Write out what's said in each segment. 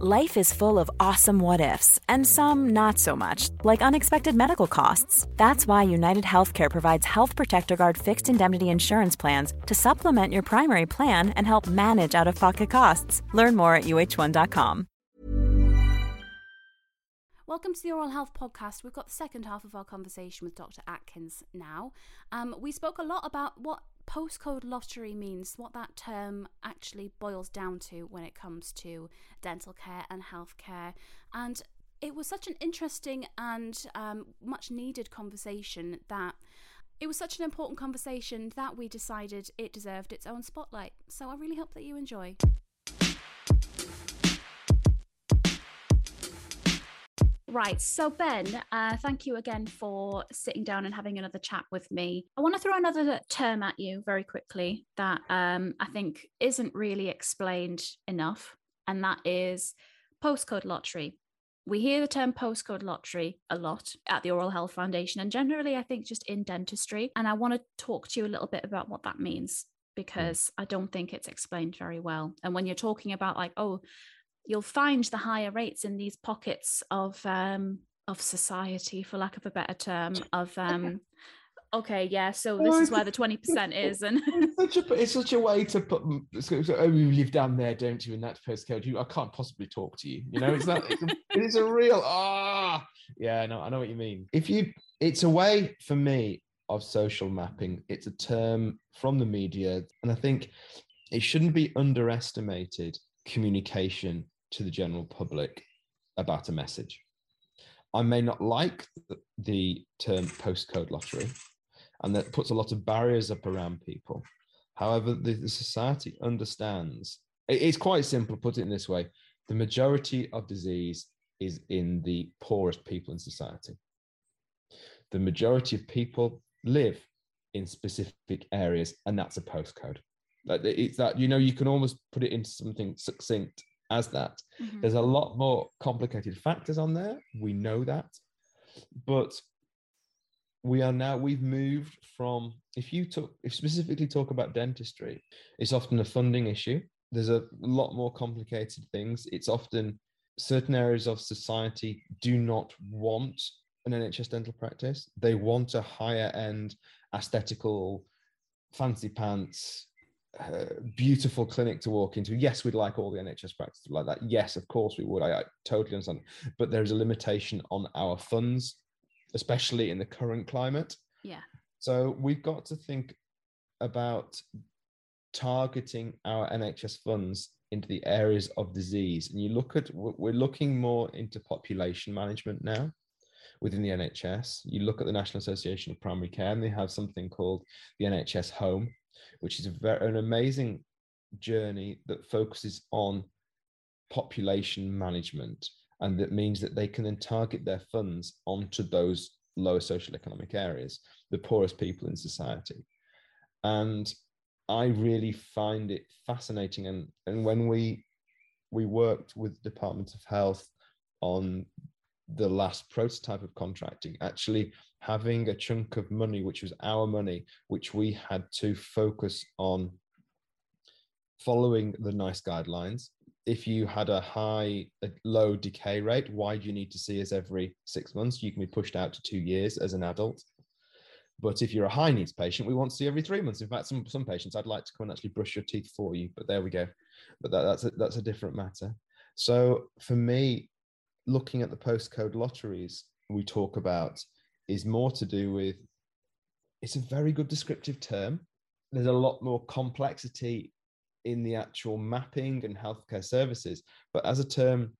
Life is full of awesome what ifs, and some not so much, like unexpected medical costs. That's why United Healthcare provides Health Protector Guard fixed indemnity insurance plans to supplement your primary plan and help manage out of pocket costs. Learn more at uh1.com. Welcome to the Oral Health Podcast. We've got the second half of our conversation with Dr. Atkins now. Um, we spoke a lot about what postcode lottery means, what that term actually boils down to when it comes to dental care and healthcare. And it was such an interesting and um, much needed conversation that it was such an important conversation that we decided it deserved its own spotlight. So I really hope that you enjoy. Right. So, Ben, uh, thank you again for sitting down and having another chat with me. I want to throw another term at you very quickly that um, I think isn't really explained enough, and that is postcode lottery. We hear the term postcode lottery a lot at the Oral Health Foundation, and generally, I think just in dentistry. And I want to talk to you a little bit about what that means because I don't think it's explained very well. And when you're talking about, like, oh, you'll find the higher rates in these pockets of um, of society, for lack of a better term, of um, okay, yeah, so this is where the twenty percent is, and it's such a it's such a way to put. So, so, oh, you live down there, don't you? In that postcode, you I can't possibly talk to you. You know, it's that it's a, it is a real ah, yeah, no, I know what you mean. If you, it's a way for me of social mapping. It's a term from the media, and I think it shouldn't be underestimated communication to the general public about a message. I may not like the, term postcode lottery, and that puts a lot of barriers up around people. However, the, society understands it, it's quite simple, put it in this way the majority of disease is in the poorest people in society. The majority of people live in specific areas, and that's a postcode. Like it's that you know you can almost put it into something succinct as that. Mm-hmm. There's a lot more complicated factors on there. We know that. But we are now, we've moved from, if you talk, if specifically talk about dentistry, it's often a funding issue. There's a lot more complicated things. It's often certain areas of society do not want an NHS dental practice. They want a higher end, aesthetical, fancy pants, uh, beautiful clinic to walk into. Yes, we'd like all the NHS practices like that. Yes, of course we would. I, I totally understand. But there's a limitation on our funds, especially in the current climate. Yeah. So we've got to think about targeting our NHS funds into the areas of disease. And you look at, we're looking more into population management now within the NHS. You look at the National Association of Primary Care, and they have something called the NHS Home, which is a very, an amazing journey that focuses on population management. And that means that they can then target their funds onto those lower social economic areas, the poorest people in society. And I really find it fascinating. And, and when we we worked with the Department of Health on the last prototype of contracting, actually having a chunk of money, which was our money, which we had to focus on following the NICE guidelines. If you had a high, a low decay rate, why do you need to see us every six months? You can be pushed out to two years as an adult. But if you're a high needs patient, we want to see every three months. In fact, some, some patients I'd like to come and actually brush your teeth for you, but there we go. But that, that's a, that's a different matter. So for me, looking at the postcode lotteries we talk about is more to do with it's a very good descriptive term. There's a lot more complexity in the actual mapping and healthcare services, but as a term,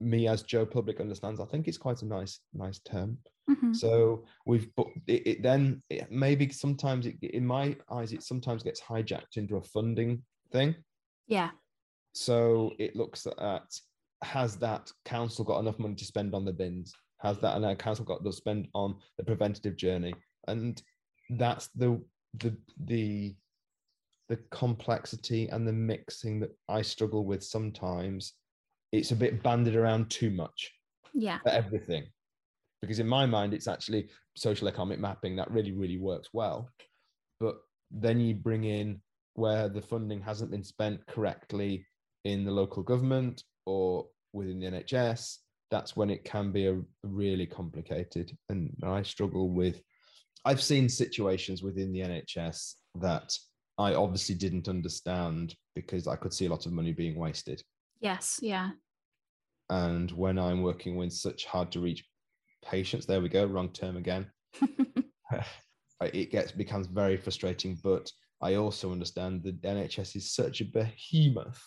me as Joe Public understands, I think it's quite a nice, nice term. Mm-hmm. So we've, but it, it then it maybe sometimes it, in my eyes, it sometimes gets hijacked into a funding thing. Yeah. So it looks at has that council got enough money to spend on the bins? Has that and council got to spend on the preventative journey? And that's the the the the complexity and the mixing that I struggle with sometimes. It's a bit banded around too much Yeah. for everything. Because in my mind, it's actually social economic mapping that really, really works well. But then you bring in where the funding hasn't been spent correctly in the local government or within the NHS, that's when it can be a really complicated. And I struggle with, I've seen situations within the NHS that I obviously didn't understand because I could see a lot of money being wasted. Yes. Yeah. And when I'm working with such hard to reach patients, there we go, wrong term again. it gets becomes very frustrating. But I also understand that NHS is such a behemoth,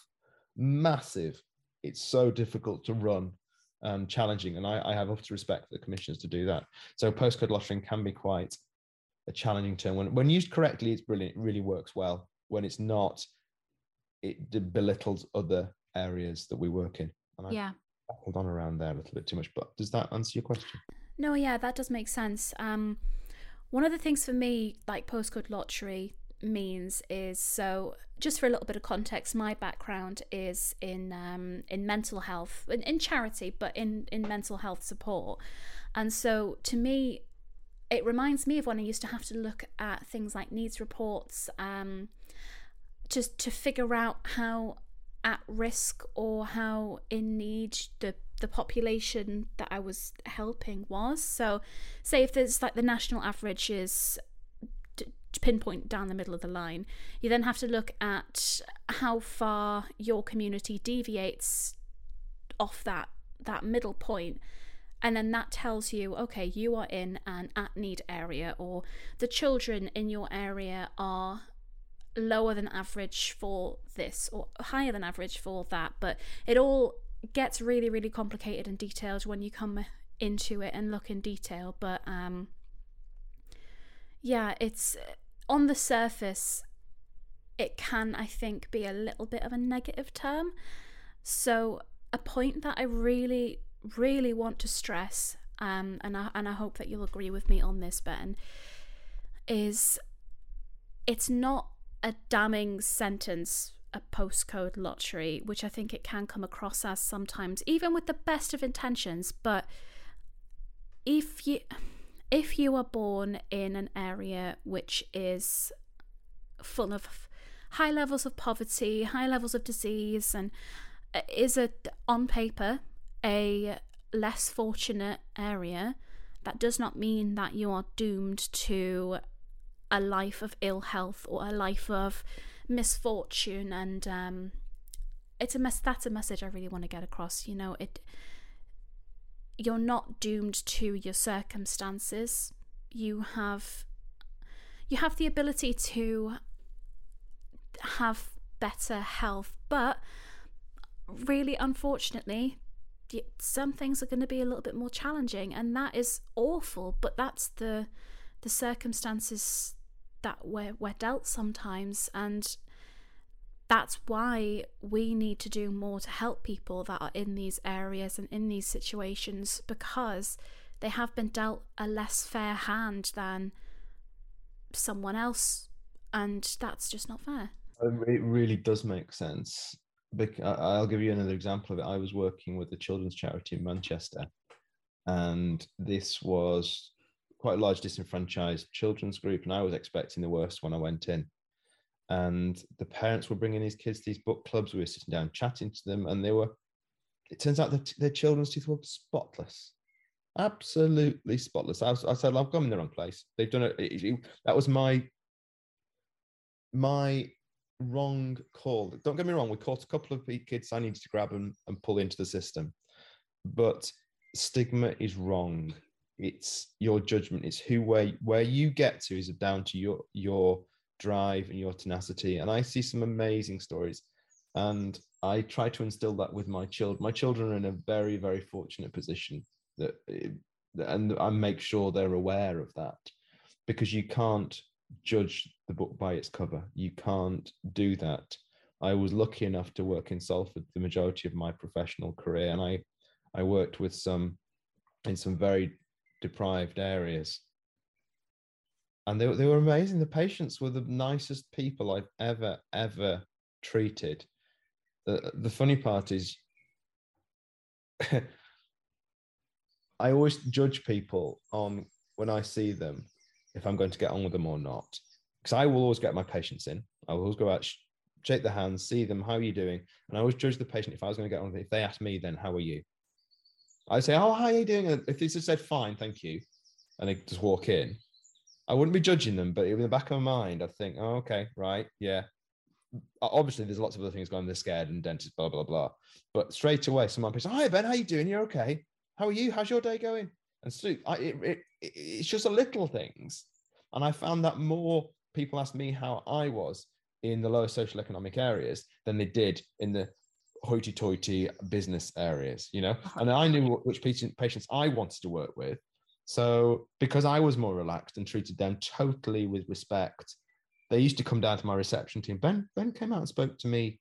massive. It's so difficult to run and challenging. And I, I have up to respect for the commissioners to do that. So postcode lottering can be quite a challenging term. When when used correctly, it's brilliant. It really works well. When it's not, it belittles other areas that we work in. And I yeah. hold on around there a little bit too much. But does that answer your question? No, yeah, that does make sense. Um, one of the things for me, like postcode lottery means is so just for a little bit of context, my background is in um, in mental health, in, in charity, but in in mental health support, and so to me, it reminds me of when I used to have to look at things like needs reports, um, just to figure out how at risk or how in need the the population that I was helping was. So, say if there's like the national average is pinpoint down the middle of the line, you then have to look at how far your community deviates off that that middle point and then that tells you okay you are in an at need area or the children in your area are lower than average for this or higher than average for that. But it all gets really really complicated and detailed when you come into it and look in detail. But um yeah it's on the surface it can i think be a little bit of a negative term so a point that i really really want to stress um and I, and I hope that you'll agree with me on this ben is it's not a damning sentence a postcode lottery, which I think it can come across as sometimes, even with the best of intentions. But if you if you are born in an area which is full of high levels of poverty, high levels of disease, and is a on paper a less fortunate area, that does not mean that you are doomed to a life of ill health or a life of misfortune. And um it's a mess that's a message i really want to get across you know it you're not doomed to your circumstances. You have you have the ability to have better health but really unfortunately some things are going to be a little bit more challenging and that is awful but that's the the circumstances that we're, we're dealt sometimes and that's why we need to do more to help people that are in these areas and in these situations because they have been dealt a less fair hand than someone else and that's just not fair. It really does make sense. I'll give you another example of it. I was working with a children's charity in manchester and this was quite a large disenfranchised children's group and i was expecting the worst when i went in and the parents were bringing these kids to these book clubs. We were sitting down chatting to them and they were it turns out that their children's teeth were spotless absolutely spotless. I, was, I said i've gone in the wrong place. They've done it, it, it that was my my wrong call. Don't get me wrong we caught a couple of kids i needed to grab and, and pull into the system but stigma is wrong. It's your judgment. It's who where where you get to is down to your your drive and your tenacity and i see some amazing stories. And i try to instill that with my children my children are in a very very fortunate position that eh, and i make sure they're aware of that because you can't judge the book by its cover. You can't do that. I was lucky enough to work in Salford the majority of my professional career, and I I worked with some in some very deprived areas. And they, they were amazing. The patients were the nicest people I've ever, ever treated. The, the funny part is, I always judge people on when I see them if I'm going to get on with them or not. Because I will always get my patients in. I will always go out, shake their hands, see them, how are you doing? And I always judge the patient if I was going to get on with it. If they ask me, then how are you? I say, "Oh, how are you doing?" And if they just said, "Fine, thank you," and they just walk in, I wouldn't be judging them, but in the back of my mind, I'd think, "Oh, okay, right, yeah." Obviously, there's lots of other things going. They're scared and dentist, blah blah blah. But straight away, someone says, "Hi Ben, how you doing? You're okay? How are you? How's your day going?" And so I, it, it, it's just a little things, and I found that more people asked me how I was in the lower social economic areas than they did in the hoity-toity business areas, you know, uh-huh. and I knew which patient, patients I wanted to work with. So because I was more relaxed and treated them totally with respect, they used to come down to my reception team. Ben Ben came out and spoke to me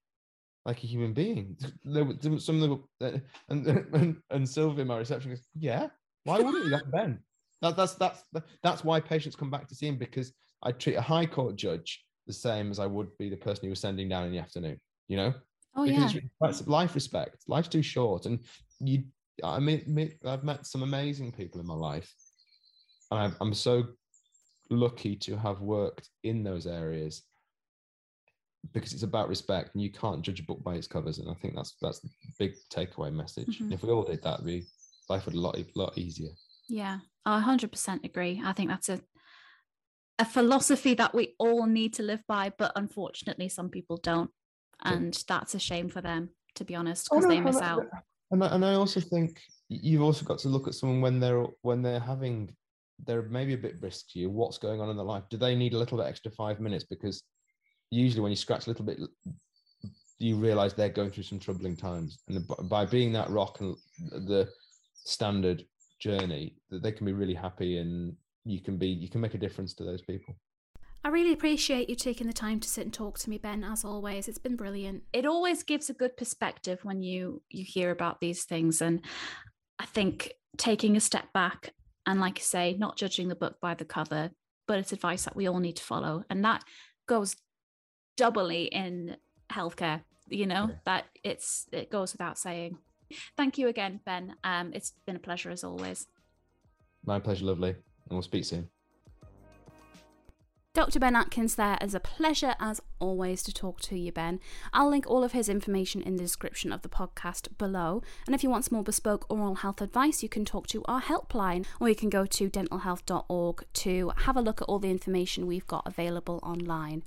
like a human being. There were some of the uh, and and, and Sylvia, my reception goes, yeah. Why wouldn't you? That's Ben. That, that's that's that's why patients come back to see him because I treat a high court judge the same as I would be the person who was sending down in the afternoon. You know, Oh because yeah, that's life respect. Life's too short, and you. I mean, I've met some amazing people in my life, and I'm so lucky to have worked in those areas because it's about respect, and you can't judge a book by its covers. And I think that's that's the big takeaway message. Mm-hmm. If we all did that, be life would be a lot lot easier. Yeah, I 100% agree. I think that's a a philosophy that we all need to live by, but unfortunately, some people don't and that's a shame for them to be honest because oh, no, they miss out and I, and I also think you've also got to look at someone when they're when they're having they're maybe a bit brisk to you what's going on in their life do they need a little bit extra five minutes because usually when you scratch a little bit you realize they're going through some troubling times and by being that rock and the standard journey that they can be really happy and you can be you can make a difference to those people I really appreciate you taking the time to sit and talk to me, Ben, as always. It's been brilliant. It always gives a good perspective when you you hear about these things. And I think taking a step back and like I say, not judging the book by the cover, but it's advice that we all need to follow. And that goes doubly in healthcare, you know, yeah. that it's it goes without saying. Thank you again, Ben. Um, it's been a pleasure as always. My pleasure, lovely. And we'll speak soon. Dr. Ben Atkins there is a pleasure as always to talk to you, Ben. I'll link all of his information in the description of the podcast below. And if you want some more bespoke oral health advice, you can talk to our helpline or you can go to dentalhealth.org to have a look at all the information we've got available online.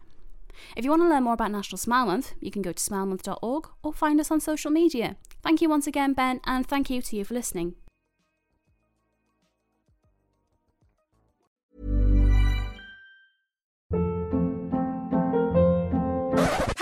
If you want to learn more about National Smile Month, you can go to smilemonth.org or find us on social media. Thank you once again, Ben, and thank you to you for listening.